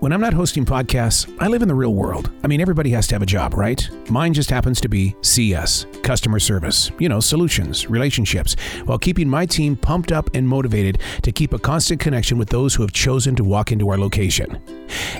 When I'm not hosting podcasts, I live in the real world. I mean, everybody has to have a job, right? Mine just happens to be CS, customer service, you know, solutions, relationships, while keeping my team pumped up and motivated to keep a constant connection with those who have chosen to walk into our location.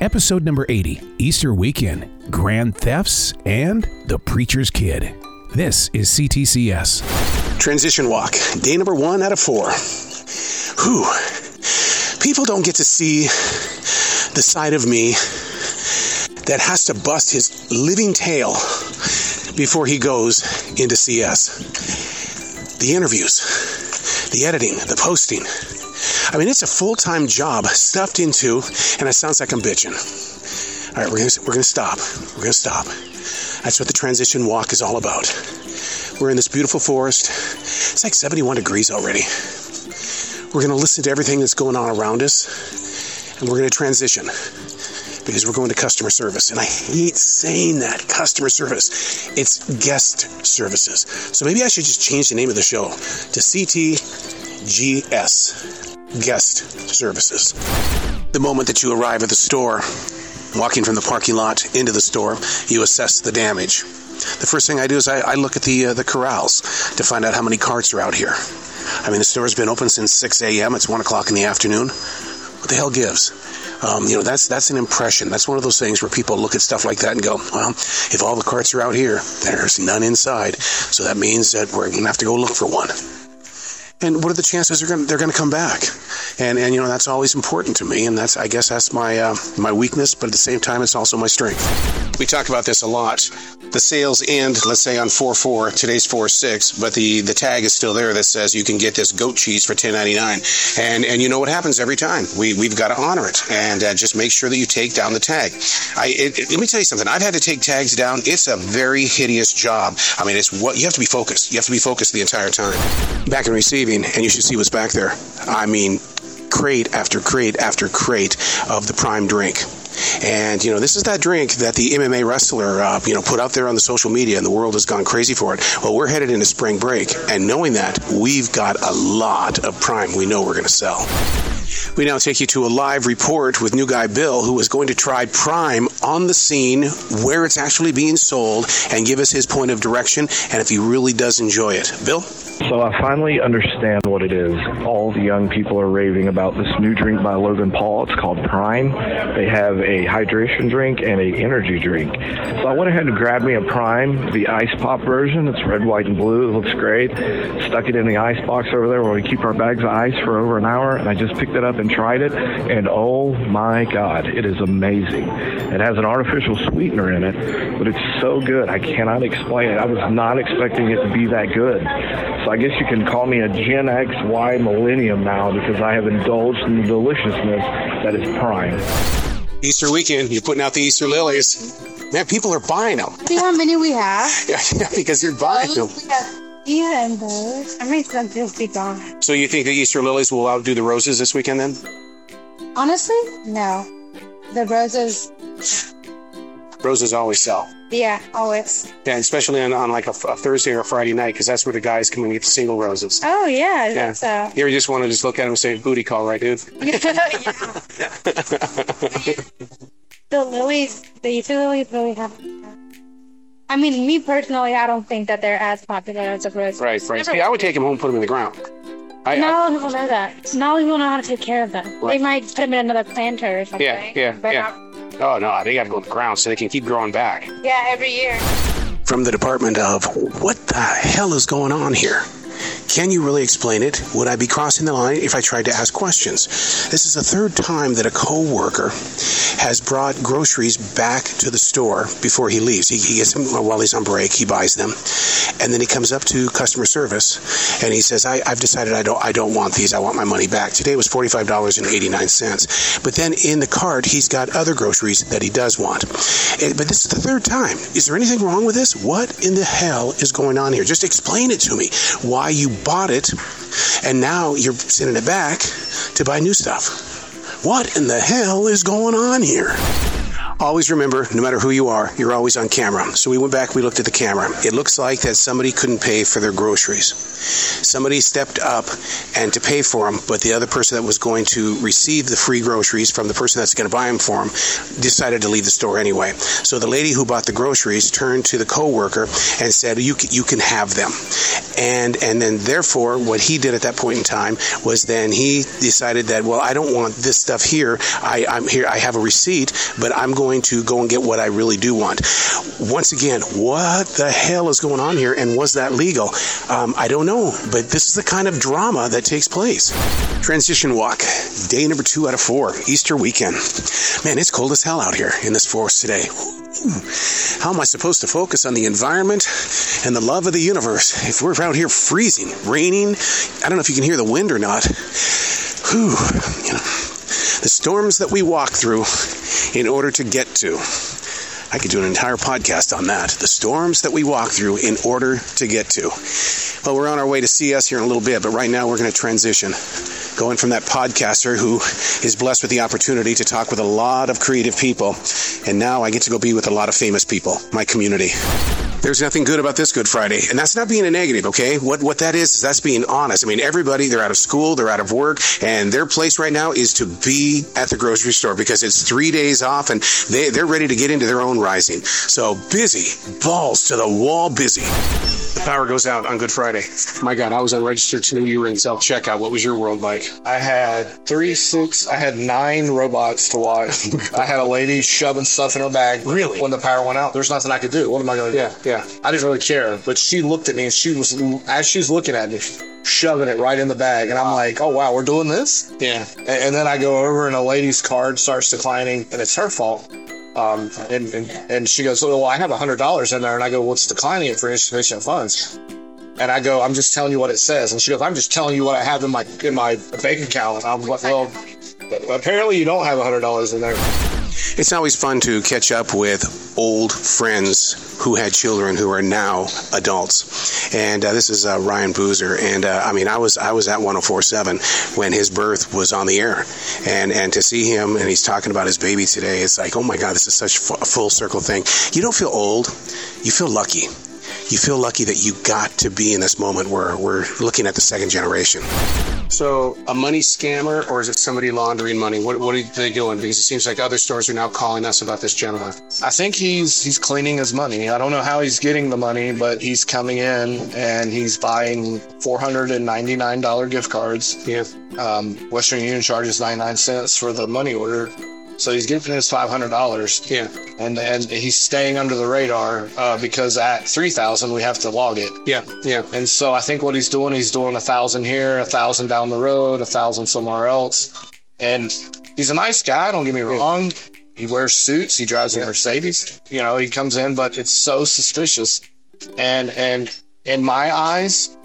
Episode number 80 Easter Weekend Grand Thefts and The Preacher's Kid. This is CTCS. Transition walk, day number one out of four. Whew. People don't get to see the side of me that has to bust his living tail before he goes into CS. The interviews, the editing, the posting. I mean, it's a full time job stuffed into, and it sounds like I'm bitching. All right, we're gonna, we're gonna stop. We're gonna stop. That's what the transition walk is all about. We're in this beautiful forest. It's like 71 degrees already. We're to listen to everything that's going on around us, and we're going to transition because we're going to customer service. And I hate saying that customer service. It's guest services. So maybe I should just change the name of the show to CTGS Guest Services. The moment that you arrive at the store, walking from the parking lot into the store, you assess the damage. The first thing I do is I, I look at the uh, the corrals to find out how many carts are out here. I mean, the store's been open since 6 a.m. It's 1 o'clock in the afternoon. What the hell gives? Um, you know, that's that's an impression. That's one of those things where people look at stuff like that and go, well, if all the carts are out here, there's none inside. So that means that we're going to have to go look for one. And what are the chances they're going they're going to come back? And and you know that's always important to me, and that's I guess that's my uh, my weakness, but at the same time it's also my strength. We talk about this a lot. The sales end, let's say on four four. Today's four six, but the the tag is still there that says you can get this goat cheese for ten ninety nine. And and you know what happens every time? We we've got to honor it and uh, just make sure that you take down the tag. I it, it- let me tell you something. I've had to take tags down. It's a very hideous job. I mean, it's what you have to be focused. You have to be focused the entire time. Back in receiving, and you should see what's back there. I mean, crate after crate after crate of the prime drink. And you know, this is that drink that the MMA wrestler, uh, you know, put out there on the social media, and the world has gone crazy for it. Well, we're headed into spring break, and knowing that, we've got a lot of prime. We know we're going to sell. We now take you to a live report with new guy Bill, who is going to try Prime on the scene where it's actually being sold and give us his point of direction and if he really does enjoy it. Bill? So I finally understand what it is. All the young people are raving about this new drink by Logan Paul. It's called Prime. They have a hydration drink and a energy drink. So I went ahead and grabbed me a Prime, the ice pop version. It's red, white, and blue. It looks great. Stuck it in the ice box over there where we keep our bags of ice for over an hour, and I just picked it up and tried it. And oh my God, it is amazing. It has an artificial sweetener in it, but it's so good. I cannot explain it. I was not expecting it to be that good. So I guess you can call me a Gen X Y millennium now because I have indulged in the deliciousness that is Prime. Easter weekend, you're putting out the Easter lilies. Man, people are buying them. See how many we have? Yeah, because you're buying them. We got yeah, and those. I mean, some just be gone. So you think the Easter lilies will outdo the roses this weekend then? Honestly, no. The roses, Roses always sell. yeah, always. Yeah, especially on, on like a, a Thursday or a Friday night, because that's where the guys come and get the single roses. Oh yeah, Yeah. that's uh, You ever just want to just look at them and say, booty call, right, dude? yeah. the lilies, the Easter lilies really have. I mean, me personally, I don't think that they're as popular as the roses. right, right. See, I would take them home and put them in the ground. I, Not lot of people know that. Not of people know how to take care of them. Right. They might put them in another planter or something. yeah, yeah, but yeah. Oh no, they got to go to the ground so they can keep growing back. Yeah, every year. From the department of what the hell is going on here? Can you really explain it? Would I be crossing the line if I tried to ask questions? This is the third time that a co-worker has brought groceries back to the store before he leaves. He, he gets them while he's on break. He buys them, and then he comes up to customer service and he says, I, "I've decided I don't I don't want these. I want my money back." Today it was forty five dollars and eighty nine cents, but then in the cart he's got other groceries that he does want. But this is the third time. Is there anything wrong with this? What in the hell is going on here? Just explain it to me. Why you bought it, and now you're sending it back to buy new stuff. What in the hell is going on here? Always remember, no matter who you are, you're always on camera. So we went back, we looked at the camera. It looks like that somebody couldn't pay for their groceries. Somebody stepped up and to pay for them, but the other person that was going to receive the free groceries from the person that's going to buy them for them decided to leave the store anyway. So the lady who bought the groceries turned to the coworker and said, "You can, you can have them." And and then therefore, what he did at that point in time was then he decided that, well, I don't want this stuff here. I, I'm here. I have a receipt, but I'm going to go and get what I really do want. Once again, what the hell is going on here, and was that legal? Um, I don't know, but this is the kind of drama that takes place. Transition walk, day number two out of four, Easter weekend. Man, it's cold as hell out here in this forest today. How am I supposed to focus on the environment and the love of the universe if we're out here freezing, raining? I don't know if you can hear the wind or not. Whew, you know, the storms that we walk through in order to get to. I could do an entire podcast on that. The storms that we walk through in order to get to. Well, we're on our way to CS here in a little bit, but right now we're going to transition. Going from that podcaster who is blessed with the opportunity to talk with a lot of creative people, and now I get to go be with a lot of famous people, my community. There's nothing good about this Good Friday, and that's not being a negative, okay? What what that is is that's being honest. I mean, everybody they're out of school, they're out of work, and their place right now is to be at the grocery store because it's three days off, and they they're ready to get into their own rising. So busy, balls to the wall, busy. The power goes out on Good Friday. My God, I was unregistered too. You were in self checkout. What was your world like? I had three, six, I had nine robots to watch. I had a lady shoving stuff in her bag. Really? When the power went out, there's nothing I could do. What am I going to Yeah, do? yeah. I didn't really care, but she looked at me and she was, as she was looking at me, shoving it right in the bag. And I'm like, oh, wow, we're doing this? Yeah. And, and then I go over and a lady's card starts declining and it's her fault. Um, and, and, and she goes, well, I have a hundred dollars in there. And I go, what's declining it for insufficient funds? And I go, I'm just telling you what it says. And she goes, I'm just telling you what I have in my, in my bank account. And I'm like, well, apparently you don't have a hundred dollars in there. It's always fun to catch up with old friends who had children who are now adults. And uh, this is uh, Ryan Boozer. And uh, I mean, I was I was at 104.7 when his birth was on the air, and and to see him and he's talking about his baby today, it's like, oh my God, this is such a full circle thing. You don't feel old, you feel lucky. You feel lucky that you got to be in this moment where we're looking at the second generation. So, a money scammer, or is it somebody laundering money? What, what are they doing? Because it seems like other stores are now calling us about this gentleman. I think he's he's cleaning his money. I don't know how he's getting the money, but he's coming in and he's buying four hundred and ninety nine dollar gift cards. Yeah. Um, Western Union charges ninety nine cents for the money order, so he's giving us five hundred dollars. Yeah. And and he's staying under the radar uh, because at three thousand we have to log it. Yeah. Yeah. And so I think what he's doing, he's doing a thousand here, a thousand down the road, a thousand somewhere else. And he's a nice guy, don't get me wrong. He wears suits, he drives a Mercedes. You know, he comes in, but it's so suspicious. And and in my eyes,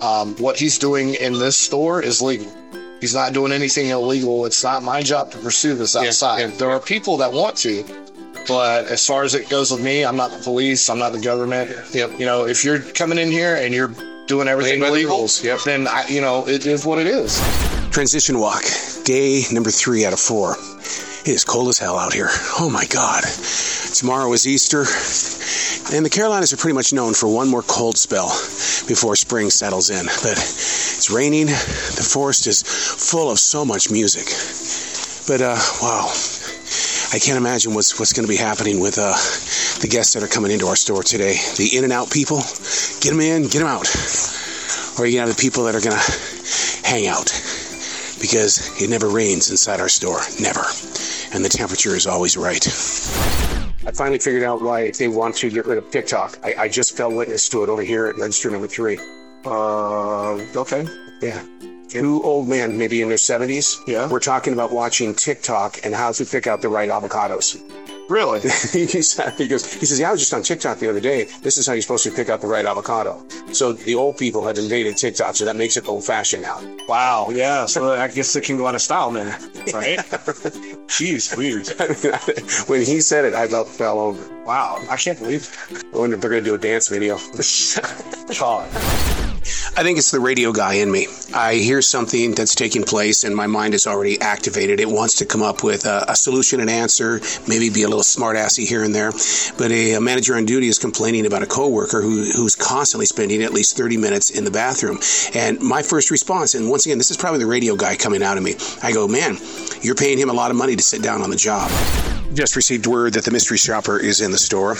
um, what he's doing in this store is legal. He's not doing anything illegal. It's not my job to pursue this outside. yeah. There are people that want to, but as far as it goes with me, I'm not the police. I'm not the government. Yep. You know, if you're coming in here and you're doing everything Playing by the yep. then I, you know it is what it is. Transition walk, day number three out of four. It is cold as hell out here. Oh my God. Tomorrow is Easter, and the Carolinas are pretty much known for one more cold spell before spring settles in. But it's raining, the forest is full of so much music. But, uh, wow. I can't imagine what's what's going to be happening with uh, the guests that are coming into our store today. The in and out people, get them in, get them out. Or you have the people that are going to hang out because it never rains inside our store. Never. And the temperature is always right. I finally figured out why they want to get rid of TikTok. I, I just fell witness to it over here at register number three. Uh, okay. Yeah. Two old men, maybe in their 70s. Yeah. We're talking about watching TikTok and how to pick out the right avocados. Really? he, said, he goes, he says, yeah, I was just on TikTok the other day. This is how you're supposed to pick out the right avocado. So the old people had invaded TikTok, so that makes it old fashioned now. Wow. Yeah. So I guess it can go out of style then, right? Jeez, weird. when he said it, I about fell over. Wow. I can't believe it. I wonder if they're going to do a dance video. Sean. I think it's the radio guy in me. I hear something that's taking place and my mind is already activated. It wants to come up with a, a solution and answer, maybe be a little smartassy here and there. But a, a, manager on duty is complaining about a coworker who, who's constantly spending at least 30 minutes in the bathroom. And my first response, and once again, this is probably the radio guy coming out of me. I go, man, you're paying him a lot of money to sit down on the job. Just received word that the mystery shopper is in the store.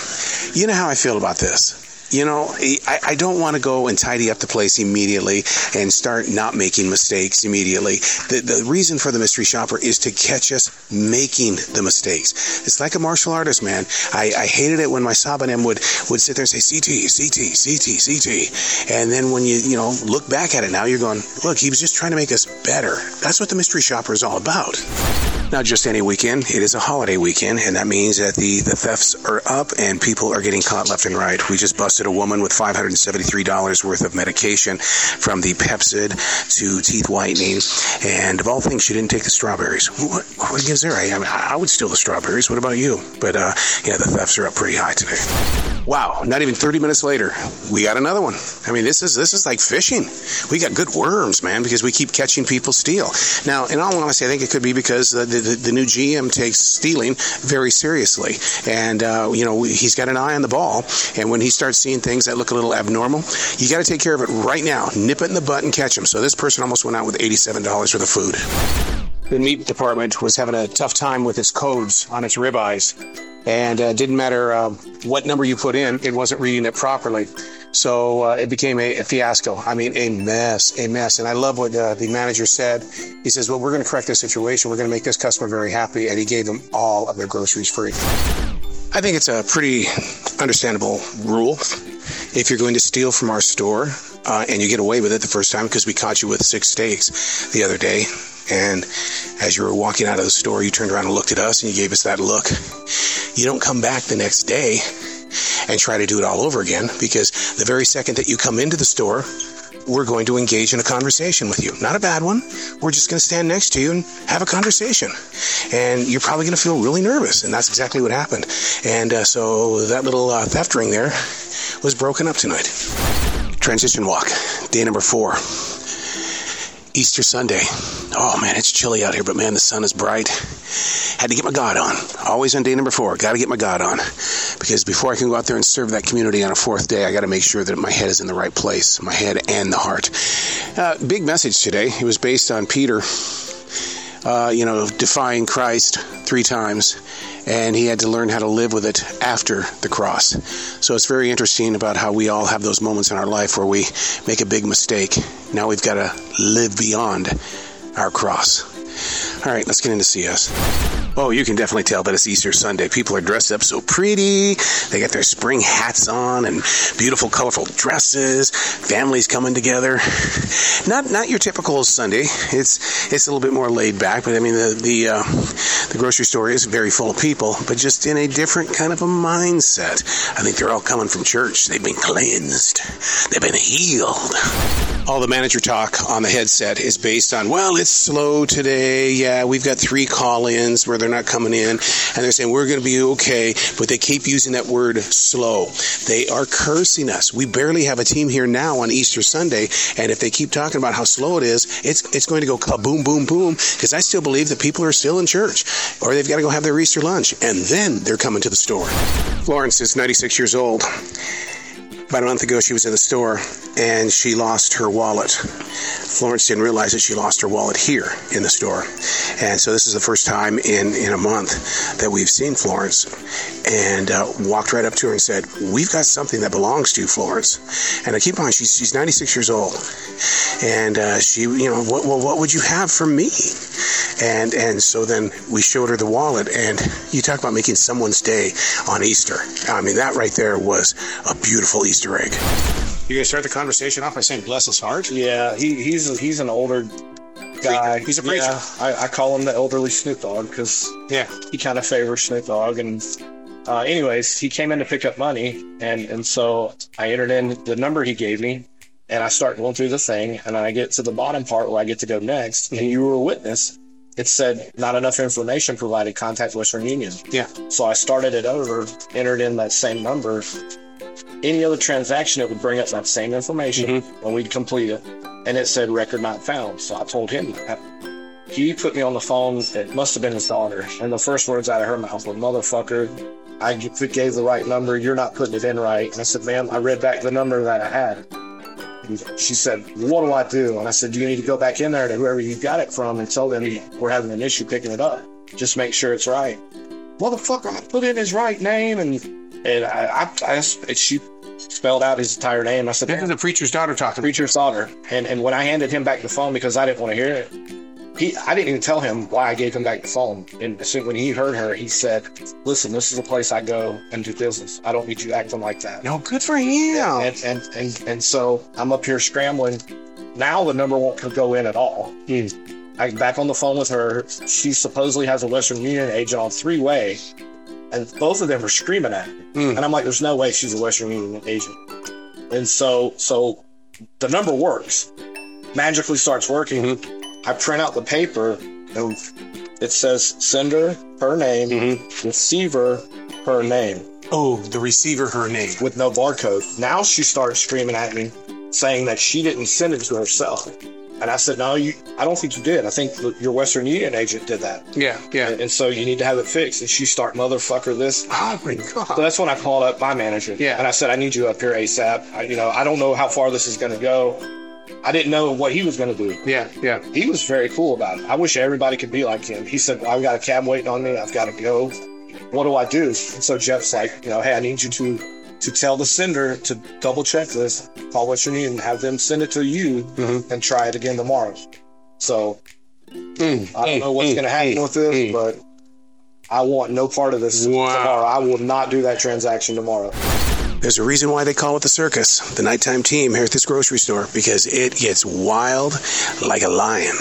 You know how I feel about this you know, I, I don't want to go and tidy up the place immediately and start not making mistakes immediately. The, the reason for the mystery shopper is to catch us making the mistakes. It's like a martial artist, man. I, I hated it when my Sabumnim would, would sit there and say, CT, CT, CT, CT. And then when you, you know, look back at it now, you're going, look, he was just trying to make us better. That's what the mystery shopper is all about. Not just any weekend, it is a holiday weekend, and that means that the, the thefts are up and people are getting caught left and right. We just busted a woman with $573 worth of medication from the Pepcid to teeth whitening. And of all things, she didn't take the strawberries. What, gives her? I, mean, I would steal the strawberries. What about you? But uh, yeah, the thefts are up pretty high today. Wow, not even 30 minutes later, we got another one. I mean, this is this is like fishing. We got good worms, man, because we keep catching people steal. Now, in all honesty, I think it could be because the, the, the new GM takes stealing very seriously. And, uh, you know, he's got an eye on the ball. And when he starts seeing things that look a little abnormal, you got to take care of it right now. Nip it in the butt and catch him. So this person almost went out with $87 worth of food. The meat department was having a tough time with its codes on its ribeyes and uh, didn't matter uh, what number you put in, it wasn't reading it properly. So uh, it became a, a, fiasco. I mean, a mess, a mess. And I love what uh, the manager said. He says, "Well, we're going to correct this situation. We're going to make this customer very happy," and he gave them all of their groceries free. I think it's a pretty understandable rule. If you're going to steal from our store uh, and you get away with it the first time because we caught you with six steaks the other day, and as you were walking out of the store, you turned around and looked at us and you gave us that look. You don't come back the next day and try to do it all over again because the very second that you come into the store, we're going to engage in a conversation with you. Not a bad one. We're just going to stand next to you and have a conversation. And you're probably going to feel really nervous. And that's exactly what happened. And uh, so that little uh, theft ring there was broken up tonight. Transition walk, day number four. Easter Sunday. Oh man, it's chilly out here, but man, the sun is bright. Had to get my God on. Always on day number four. Got to get my God on. Because before I can go out there and serve that community on a fourth day, I got to make sure that my head is in the right place. My head and the heart. Uh, big message today. It was based on Peter, uh, you know, defying Christ three times and he had to learn how to live with it after the cross. So it's very interesting about how we all have those moments in our life where we make a big mistake. Now we've got to live beyond our cross. All right, let's get into CS. Oh, you can definitely tell that it's Easter Sunday. People are dressed up so pretty. They got their spring hats on and beautiful, colorful dresses. Families coming together. Not not your typical Sunday. It's it's a little bit more laid back. But I mean, the the uh, the grocery store is very full of people, but just in a different kind of a mindset. I think they're all coming from church. They've been cleansed. They've been healed. All the manager talk on the headset is based on, well, it's slow today. Yeah, we've got three call-ins where they're not coming in, and they're saying we're going to be okay, but they keep using that word slow. They are cursing us. We barely have a team here now on Easter Sunday, and if they keep talking about how slow it is, it's it's going to go boom, boom, boom. Because I still believe that people are still in church, or they've got to go have their Easter lunch, and then they're coming to the store. Florence is 96 years old. About a month ago, she was in the store and she lost her wallet. Florence didn't realize that she lost her wallet here in the store. And so this is the first time in, in a month that we've seen Florence and uh, walked right up to her and said, We've got something that belongs to you, Florence. And I keep on, she's, she's 96 years old. And uh, she, you know, what, well, what would you have for me? And and so then we showed her the wallet, and you talk about making someone's day on Easter. I mean, that right there was a beautiful Easter egg. You're gonna start the conversation off by saying "bless his heart." Yeah, he, he's he's an older guy. He's a preacher. Yeah, I, I call him the elderly Snoop Dogg because Yeah. he kind of favors Snoop Dogg. And uh, anyways, he came in to pick up money, and and so I entered in the number he gave me, and I start going through the thing, and then I get to the bottom part where I get to go next, and you were a witness. It said not enough information provided. Contact Western Union. Yeah. So I started it over, entered in that same number. Any other transaction, it would bring up that same information mm-hmm. when we'd complete it, and it said record not found. So I told him that. He put me on the phone. It must have been his daughter, and the first words out of her mouth were "motherfucker." I gave the right number. You're not putting it in right. And I said, "Ma'am, I read back the number that I had." And she said, "What do I do?" And I said, "You need to go back in there to whoever you got it from and tell them we're having an issue picking it up. Just make sure it's right." Motherfucker, I put in his right name, and and I, I, I she spelled out his entire name. I said, This is the preacher's daughter talking. preacher's daughter. And and when I handed him back the phone because I didn't want to hear it, he I didn't even tell him why I gave him back the phone. And soon when he heard her, he said, "Listen, this is a place I go and do business. I don't need you acting like that." No, good for him. And and and and so I'm up here scrambling. Now the number won't go in at all. Hmm. I'm back on the phone with her. She supposedly has a Western Union agent on three way, and both of them are screaming at me. Hmm. And I'm like, "There's no way she's a Western Union agent." And so so the number works. Magically starts working. Mm-hmm. I print out the paper and it says sender, her name, mm-hmm. receiver, her name. Oh, the receiver, her name. With no barcode. Now she starts screaming at me saying that she didn't send it to herself. And I said, No, you I don't think you did. I think your Western Union agent did that. Yeah, yeah. And, and so you need to have it fixed. And she start motherfucker this. Oh my god. So that's when I called up my manager. Yeah. And I said, I need you up here ASAP. I, you know, I don't know how far this is going to go. I didn't know what he was going to do. Yeah, yeah. He was very cool about it. I wish everybody could be like him. He said, I've got a cab waiting on me. I've got to go. What do I do? And so Jeff's like, you know, hey, I need you to to tell the sender to double check this, call Western Union, and have them send it to you mm-hmm. and try it again tomorrow. So mm, I don't know mm, what's mm, going to happen with this, but I want no part of this tomorrow. I will not do that transaction tomorrow. There's a reason why they call it the circus, the nighttime team here at this grocery store, because it gets wild like a lion.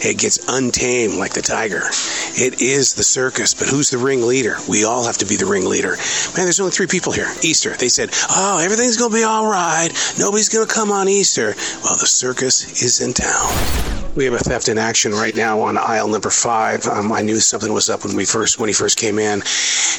It gets untamed like the tiger. It is the circus, but who's the ringleader? We all have to be the ringleader. Man, there's only three people here. Easter. They said, oh, everything's going to be all right. Nobody's going to come on Easter. Well, the circus is in town. We have a theft in action right now on aisle number five. Um, I knew something was up when we first when he first came in,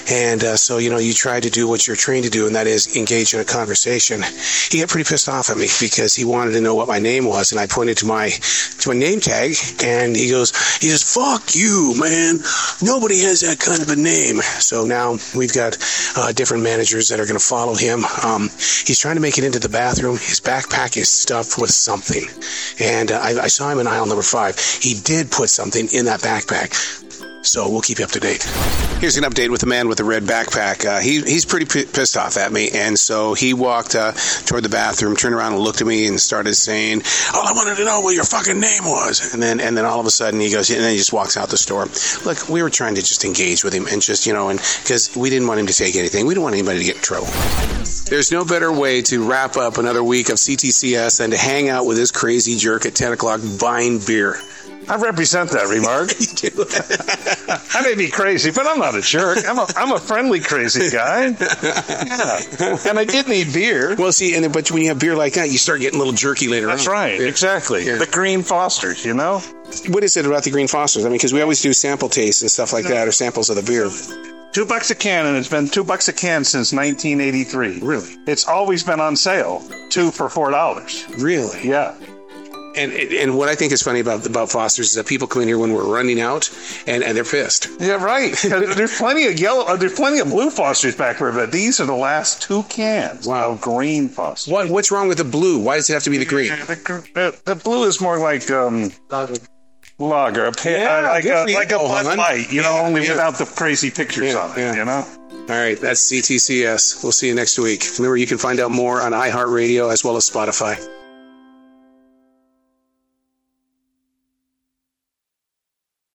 and uh, so you know you try to do what you're trained to do, and that is engage in a conversation. He got pretty pissed off at me because he wanted to know what my name was, and I pointed to my to my name tag, and he goes, he says, "Fuck you, man! Nobody has that kind of a name." So now we've got uh, different managers that are going to follow him. Um, he's trying to make it into the bathroom. His backpack is stuffed with something, and uh, I, I saw him in aisle number five. He did put something in that backpack. So we'll keep you up to date. Here's an update with the man with the red backpack. Uh, he, he's pretty p- pissed off at me, and so he walked uh, toward the bathroom, turned around and looked at me, and started saying, "All I wanted to know what your fucking name was." And then and then all of a sudden he goes, and then he just walks out the store. Look, we were trying to just engage with him and just you know, and because we didn't want him to take anything, we didn't want anybody to get in trouble. There's no better way to wrap up another week of CTCS than to hang out with this crazy jerk at 10 o'clock buying beer. I represent that remark. I may be crazy, but I'm not a jerk. I'm a, I'm a friendly crazy guy. Yeah. And I did need beer. Well, see, and but when you have beer like that, you start getting a little jerky later That's on. right. Exactly. The green Fosters, you know? What is it about the Green Fosters? I mean, because we always do sample tastes and stuff like that, or samples of the beer. Two bucks a can, and it's been two bucks a can since 1983. Really? It's always been on sale. Two for four dollars. Really? Yeah. And and what I think is funny about about Foster's is that people come in here when we're running out, and, and they're pissed. Yeah, right. there's plenty of yellow. Uh, there's plenty of blue Fosters back there, but these are the last two cans Wow. of green Fosters. What what's wrong with the blue? Why does it have to be the green? The, the, the blue is more like um, lager, a pa- Yeah, uh, like a like a Oh, Bud. Light, you know, Yeah, only yeah. without the crazy pictures Yeah, on it. yeah. You know. All right, that's CTCS. We'll see you next week. Remember, you can find out more on iHeartRadio as well as Spotify.